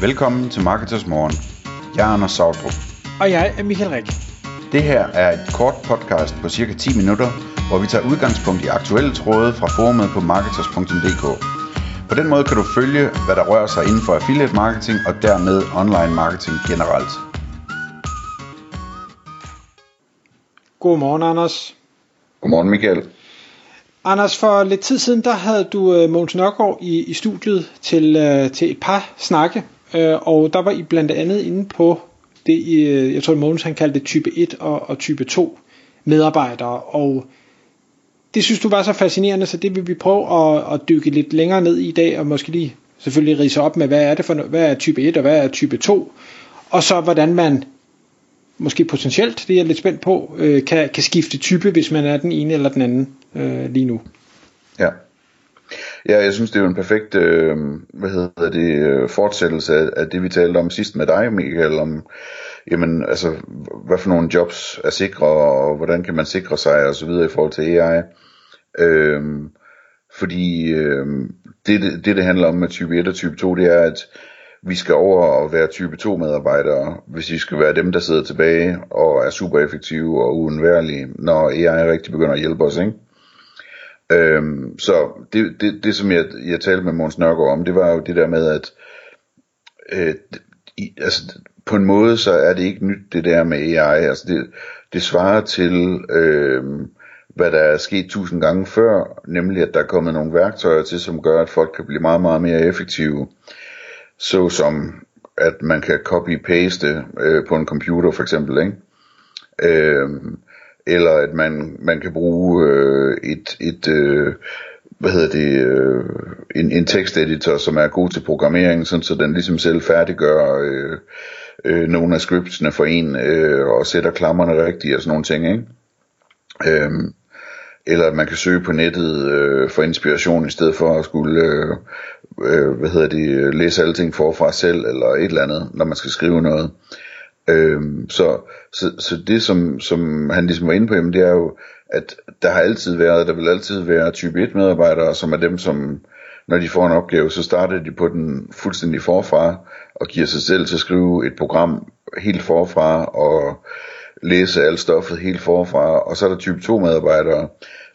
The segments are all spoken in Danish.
Velkommen til Marketers Morgen. Jeg er Anders Sautrup. Og jeg er Michael Rik. Det her er et kort podcast på cirka 10 minutter, hvor vi tager udgangspunkt i aktuelle tråde fra forumet på marketers.dk. På den måde kan du følge, hvad der rører sig inden for affiliate marketing og dermed online marketing generelt. Godmorgen, Anders. Godmorgen Michael. Anders, for lidt tid siden, der havde du uh, Mogens Nørgaard i, i studiet til, uh, til et par snakke, Øh, og der var I blandt andet inde på det, øh, jeg tror Mogens han kaldte det type 1 og, og type 2 medarbejdere, og det synes du var så fascinerende, så det vil vi prøve at, at dykke lidt længere ned i i dag, og måske lige selvfølgelig rise op med, hvad er det for hvad er type 1 og hvad er type 2, og så hvordan man måske potentielt, det er jeg lidt spændt på, øh, kan, kan skifte type, hvis man er den ene eller den anden øh, lige nu. Ja. Ja, jeg synes, det er jo en perfekt øh, hvad hedder det, øh, fortsættelse af, af det, vi talte om sidst med dig, Michael, om jamen, altså, hvad for nogle jobs er sikre, og hvordan kan man sikre sig, og så videre i forhold til AI. Øh, fordi øh, det, det, det handler om med type 1 og type 2, det er, at vi skal over og være type 2 medarbejdere, hvis vi skal være dem, der sidder tilbage og er super effektive og uundværlige, når AI rigtig begynder at hjælpe os, ikke? Øhm, så det, det, det, som jeg, jeg talte med Måns Nørgaard om, det var jo det der med, at øh, i, altså, på en måde, så er det ikke nyt det der med AI. Altså det, det svarer til, øh, hvad der er sket tusind gange før, nemlig at der er kommet nogle værktøjer til, som gør, at folk kan blive meget, meget mere effektive Så som at man kan copy-paste øh, på en computer for eksempel, ikke? Øh, eller at man, man kan bruge øh, et, et øh, hvad hedder det, øh, en, en teksteditor, som er god til programmering, sådan så den ligesom selv færdiggør øh, øh, nogle af scriptsene for en, øh, og sætter klammerne rigtigt og sådan nogle ting, ikke? Øh, eller at man kan søge på nettet øh, for inspiration i stedet for at skulle øh, øh, hvad hedder det, læse alting forfra selv eller et eller andet, når man skal skrive noget. Øh, Øhm, så, så, så det som, som han ligesom var inde på, jamen, det er jo, at der har altid været, der vil altid være type 1 medarbejdere, som er dem, som når de får en opgave, så starter de på den fuldstændig forfra, og giver sig selv til at skrive et program helt forfra, og læse alt stoffet helt forfra, og så er der type 2 medarbejdere,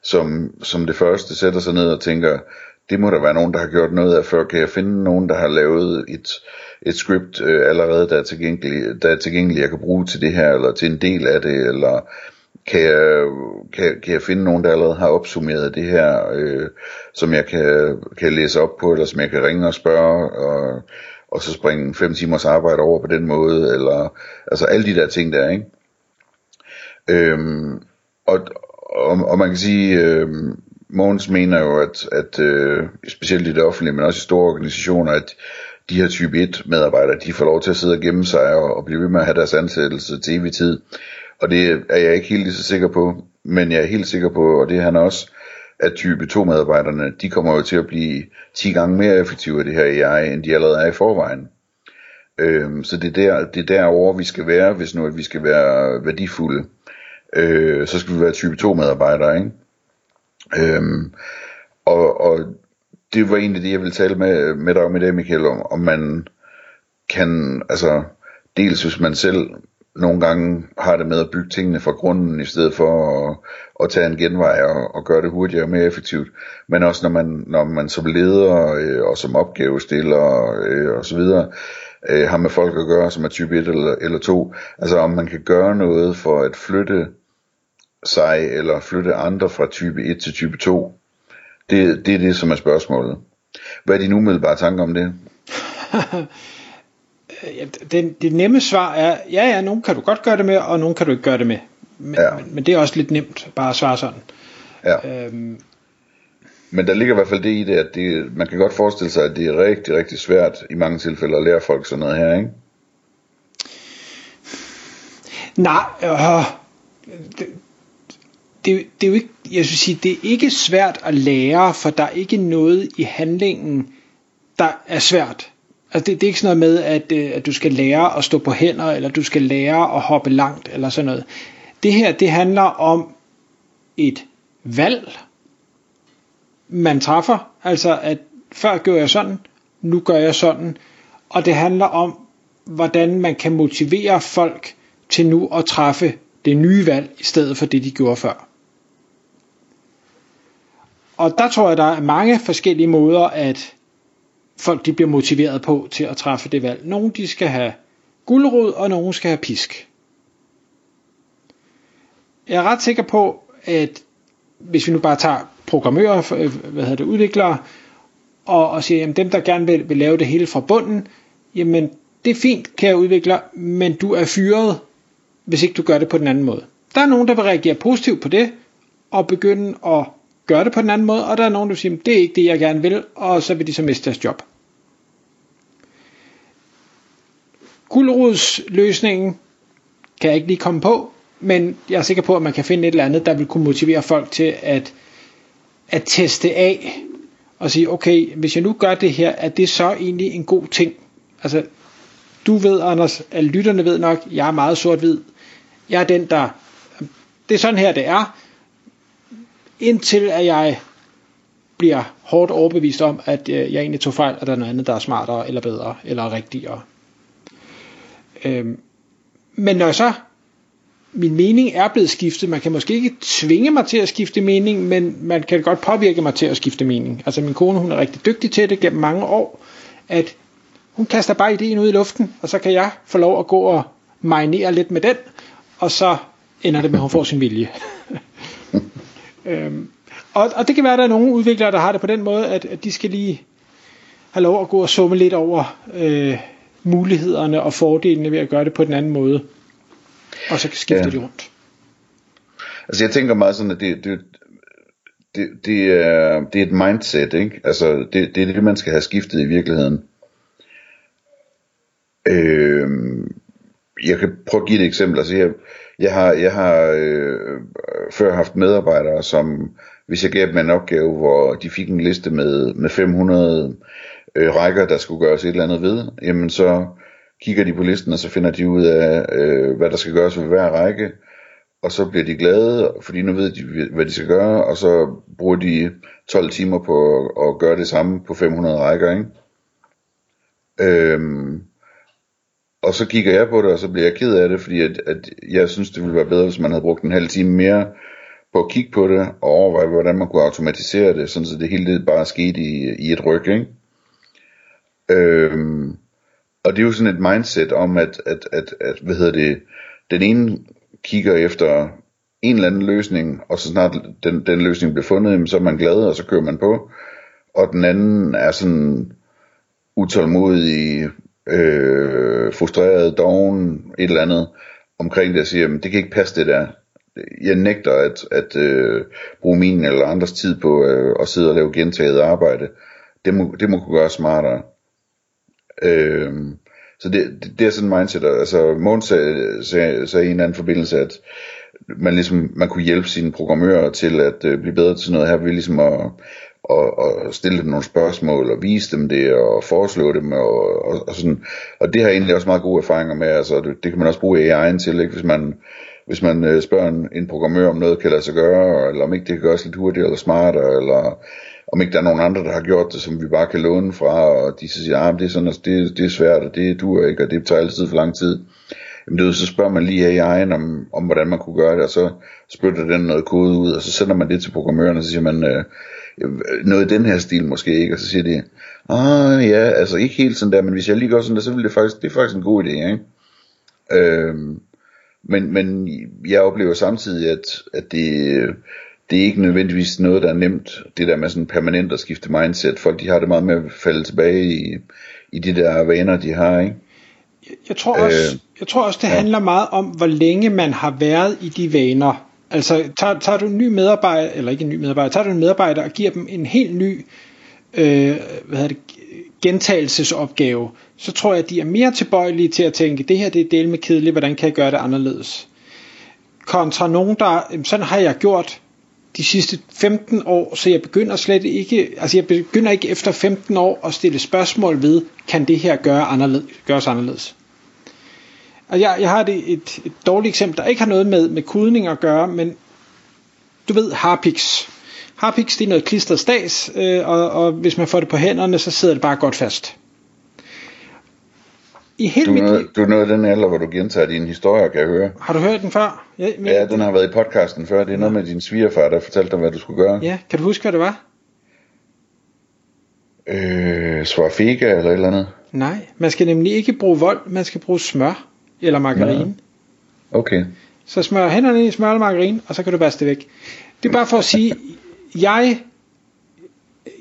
som, som det første sætter sig ned og tænker, det må der være nogen, der har gjort noget af før. Kan jeg finde nogen, der har lavet et, et script øh, allerede, der er, tilgængelig, der er tilgængelig, jeg kan bruge til det her, eller til en del af det, eller kan jeg, kan, kan jeg finde nogen, der allerede har opsummeret det her, øh, som jeg kan, kan læse op på, eller som jeg kan ringe og spørge, og, og så springe fem timers arbejde over på den måde, eller altså alle de der ting der, ikke? Øhm, og, og, og man kan sige, øh, Mogens mener jo, at, at øh, specielt i det offentlige, men også i store organisationer, at de her type 1 medarbejdere, de får lov til at sidde og gemme sig og, og blive ved med at have deres ansættelse til evig tid. Og det er jeg ikke helt lige så sikker på, men jeg er helt sikker på, og det er han også, at type 2 medarbejderne, de kommer jo til at blive 10 gange mere effektive af det her AI, end de allerede er i forvejen. Øhm, så det er, der, det er derovre, vi skal være, hvis nu at vi skal være værdifulde øh, så skal vi være type 2 medarbejdere, ikke? Øhm, og, og det var egentlig det, jeg ville tale med, med dig om i dag, Michael, om, om man kan, altså, dels hvis man selv nogle gange har det med at bygge tingene fra grunden, i stedet for at, at tage en genvej og, og gøre det hurtigere og mere effektivt, men også når man, når man som leder øh, og som opgavestiller øh, og så videre, øh, har med folk at gøre, som er type 1 eller, eller 2, altså om man kan gøre noget for at flytte sig eller flytte andre fra type 1 til type 2? Det, det er det, som er spørgsmålet. Hvad er dine umiddelbare tanker om det? det, det nemme svar er, ja ja, nogen kan du godt gøre det med, og nogen kan du ikke gøre det med. Men, ja. men, men det er også lidt nemt bare at svare sådan. Ja. Øhm, men der ligger i hvert fald det i det, at det, man kan godt forestille sig, at det er rigtig, rigtig svært i mange tilfælde at lære folk sådan noget her, ikke? Nej, øh, det, det, det er jo ikke, jeg vil sige, det er ikke svært at lære, for der er ikke noget i handlingen, der er svært. Altså det, det er ikke sådan noget med, at, øh, at du skal lære at stå på hænder, eller du skal lære at hoppe langt, eller sådan noget. Det her, det handler om et valg, man træffer. Altså at før gjorde jeg sådan, nu gør jeg sådan, og det handler om, hvordan man kan motivere folk til nu at træffe det nye valg, i stedet for det, de gjorde før. Og der tror jeg, der er mange forskellige måder, at folk de bliver motiveret på til at træffe det valg. Nogle de skal have guldrod, og nogle skal have pisk. Jeg er ret sikker på, at hvis vi nu bare tager programmører, øh, hvad hedder det, udviklere, og, og siger, jamen dem der gerne vil, vil lave det hele fra bunden, jamen det er fint, kære udvikler, men du er fyret, hvis ikke du gør det på den anden måde. Der er nogen, der vil reagere positivt på det, og begynde at gøre det på den anden måde, og der er nogen, der siger, det er ikke det, jeg gerne vil, og så vil de så miste deres job. Guldrodsløsningen kan jeg ikke lige komme på, men jeg er sikker på, at man kan finde et eller andet, der vil kunne motivere folk til at, at teste af og sige, okay, hvis jeg nu gør det her, er det så egentlig en god ting? Altså, du ved, Anders, at lytterne ved nok, jeg er meget sort-hvid. Jeg er den, der... Det er sådan her, det er. Indtil at jeg bliver hårdt overbevist om, at øh, jeg egentlig tog fejl, at der er noget andet, der er smartere, eller bedre, eller rigtigere. Øhm, men når jeg så min mening er blevet skiftet. Man kan måske ikke tvinge mig til at skifte mening, men man kan godt påvirke mig til at skifte mening. Altså min kone, hun er rigtig dygtig til det gennem mange år, at hun kaster bare ideen ud i luften, og så kan jeg få lov at gå og marinere lidt med den, og så ender det med, at hun får sin vilje. øhm, og, og det kan være, at der er nogle udviklere, der har det på den måde, at, at de skal lige have lov at gå og summe lidt over øh, mulighederne og fordelene ved at gøre det på den anden måde. Og så skifter ja. de rundt. Altså jeg tænker meget sådan, at det, det, det, det, er, det er et mindset, ikke? Altså det, det er det, man skal have skiftet i virkeligheden. Øh, jeg kan prøve at give et eksempel. Altså jeg, jeg har, jeg har øh, før haft medarbejdere, som hvis jeg gav dem en opgave, hvor de fik en liste med, med 500 øh, rækker, der skulle gøres et eller andet ved, jamen så kigger de på listen, og så finder de ud af, øh, hvad der skal gøres ved hver række, og så bliver de glade, fordi nu ved de, hvad de skal gøre, og så bruger de 12 timer på at, at gøre det samme på 500 rækker, ikke? Øhm, og så kigger jeg på det, og så bliver jeg ked af det, fordi at, at jeg synes, det ville være bedre, hvis man havde brugt en halv time mere på at kigge på det, og overveje, hvordan man kunne automatisere det, sådan så det hele bare skete i, i et ryg, ikke? Øhm, og det er jo sådan et mindset om, at, at, at, at hvad hedder det, den ene kigger efter en eller anden løsning, og så snart den, den løsning bliver fundet, så er man glad, og så kører man på. Og den anden er sådan utålmodig, øh, frustreret, doven, et eller andet omkring det, og siger, det kan ikke passe det der. Jeg nægter at, at øh, bruge min eller andres tid på øh, at sidde og lave gentaget arbejde. Det må, det må kunne gøre smartere. Øh, så det, det, det er sådan en mindset, altså Måns sagde, sagde, sagde i en anden forbindelse, at man ligesom, man kunne hjælpe sine programmører til at øh, blive bedre til noget her, ved ligesom at, og, og stille dem nogle spørgsmål, og vise dem det, og foreslå dem, og, og, og sådan, og det har jeg egentlig også meget gode erfaringer med, altså det, det kan man også bruge AI'en til, ikke? hvis man, hvis man øh, spørger en, en programmør, om noget kan lade sig gøre, eller om ikke det kan gøres lidt hurtigere eller smartere, eller om ikke der er nogen andre, der har gjort det, som vi bare kan låne fra, og de så siger, ah, det er sådan, altså, det, det er svært, og det duer ikke, og det tager altid for lang tid. Jamen det så spørger man lige AI'en om, om, hvordan man kunne gøre det, og så spytter den noget kode ud, og så sender man det til programmøren, og så siger man, øh, øh, noget i den her stil måske ikke, og så siger de, ah ja, altså ikke helt sådan der, men hvis jeg lige gør sådan der, så vil det faktisk, det er faktisk en god idé, ikke? Øh, men, men jeg oplever samtidig, at, at det, det er ikke nødvendigvis noget, der er nemt, det der med sådan permanent at skifte mindset. Folk de har det meget med at falde tilbage i, i de der vaner, de har, ikke? Jeg tror også, øh, jeg tror også det ja. handler meget om, hvor længe man har været i de vaner. Altså, tager, tager du en ny medarbejder, eller ikke en ny medarbejder, tager du en medarbejder og giver dem en helt ny øh, hvad hedder det, gentagelsesopgave, så tror jeg, at de er mere tilbøjelige til at tænke, det her det er del med kedeligt, hvordan kan jeg gøre det anderledes? Kontra nogen, der, sådan har jeg gjort de sidste 15 år, så jeg begynder slet ikke, altså jeg begynder ikke efter 15 år at stille spørgsmål ved, kan det her gøre anderledes, gøres anderledes? Og jeg, jeg har det et, et dårligt eksempel, der ikke har noget med, med kodning at gøre, men du ved Harpix. Harpix det er noget klistret stads, øh, og, og hvis man får det på hænderne, så sidder det bare godt fast. I helt Du, mit noget, liv. du af den alder, hvor du gentager dine historier, kan jeg høre. Har du hørt den før? Ja, men, Ja, den har været i podcasten før. Det er noget med din svigerfar, der fortalte dig, hvad du skulle gøre. ja, kan du huske, hvad det var? Øh, Svarfega eller et eller andet. Nej, man skal nemlig ikke bruge vold, man skal bruge smør eller margarine. Okay. Så smør hænderne i smør eller margarine, og så kan du børste det væk. Det er bare for at sige, jeg,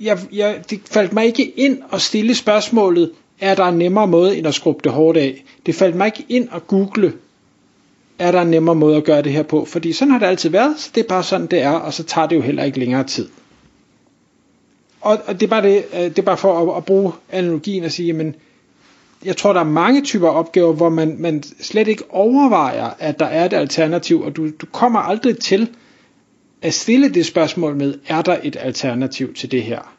jeg, jeg, det faldt mig ikke ind at stille spørgsmålet, er der en nemmere måde end at skrubbe det hårdt af? Det faldt mig ikke ind at google, er der en nemmere måde at gøre det her på? Fordi sådan har det altid været, så det er bare sådan det er, og så tager det jo heller ikke længere tid. Og, og det er bare det, øh, det er bare for at, at bruge analogien og sige, men jeg tror, der er mange typer opgaver, hvor man, man slet ikke overvejer, at der er et alternativ, og du, du kommer aldrig til at stille det spørgsmål med, er der et alternativ til det her?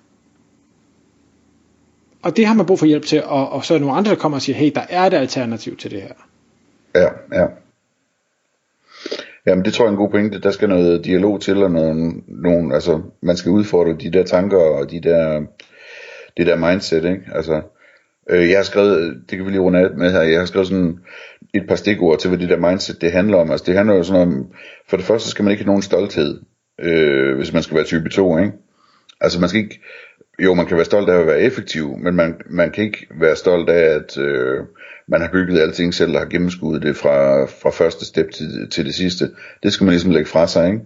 Og det har man brug for hjælp til, og, og så er der nogle andre, der kommer og siger, hey, der er et alternativ til det her. Ja, ja. Jamen, det tror jeg er en god pointe. Der skal noget dialog til, og nogen, nogen, altså, man skal udfordre de der tanker, og de der, det der mindset, ikke? Altså, øh, jeg har skrevet, det kan vi lige runde af med her, jeg har skrevet sådan et par stikord til, hvad det der mindset, det handler om. Altså, det handler jo sådan om, for det første skal man ikke have nogen stolthed, øh, hvis man skal være type 2, ikke? Altså, man skal ikke, jo, man kan være stolt af at være effektiv, men man, man kan ikke være stolt af, at øh, man har bygget alting selv og har gennemskuddet det fra, fra første step til, til det sidste. Det skal man ligesom lægge fra sig, ikke?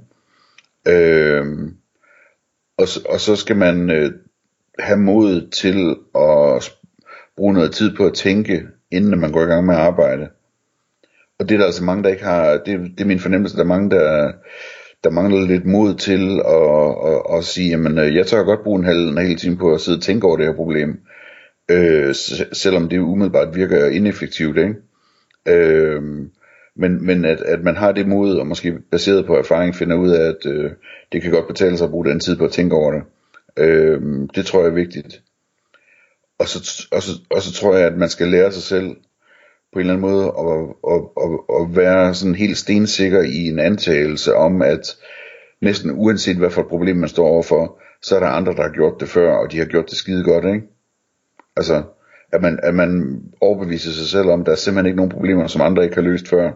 Øh, og, og så skal man øh, have mod til at bruge noget tid på at tænke, inden man går i gang med at arbejde. Og det er der altså mange, der ikke har, det, det er min fornemmelse, der er mange, der, der mangler lidt mod til at, at, at sige, jamen øh, jeg tør godt bruge en halv, en hel time på at sidde og tænke over det her problem, øh, selvom det umiddelbart virker ineffektivt, ikke? Øh, men, men at, at man har det mod, og måske baseret på erfaring finder ud af, at øh, det kan godt betale sig at bruge den tid på at tænke over det. Øh, det tror jeg er vigtigt. Og så, og, så, og så tror jeg, at man skal lære sig selv på en eller anden måde at, at, at, at være sådan helt stensikker i en antagelse om, at næsten uanset hvad for et problem man står overfor, så er der andre, der har gjort det før, og de har gjort det skide godt, ikke? Altså, at man, at man overbeviser sig selv om, at der er simpelthen ikke nogen problemer, som andre ikke har løst før,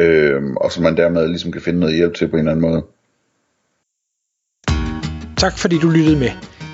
øh, og som man dermed ligesom kan finde noget hjælp til på en eller anden måde. Tak fordi du lyttede med.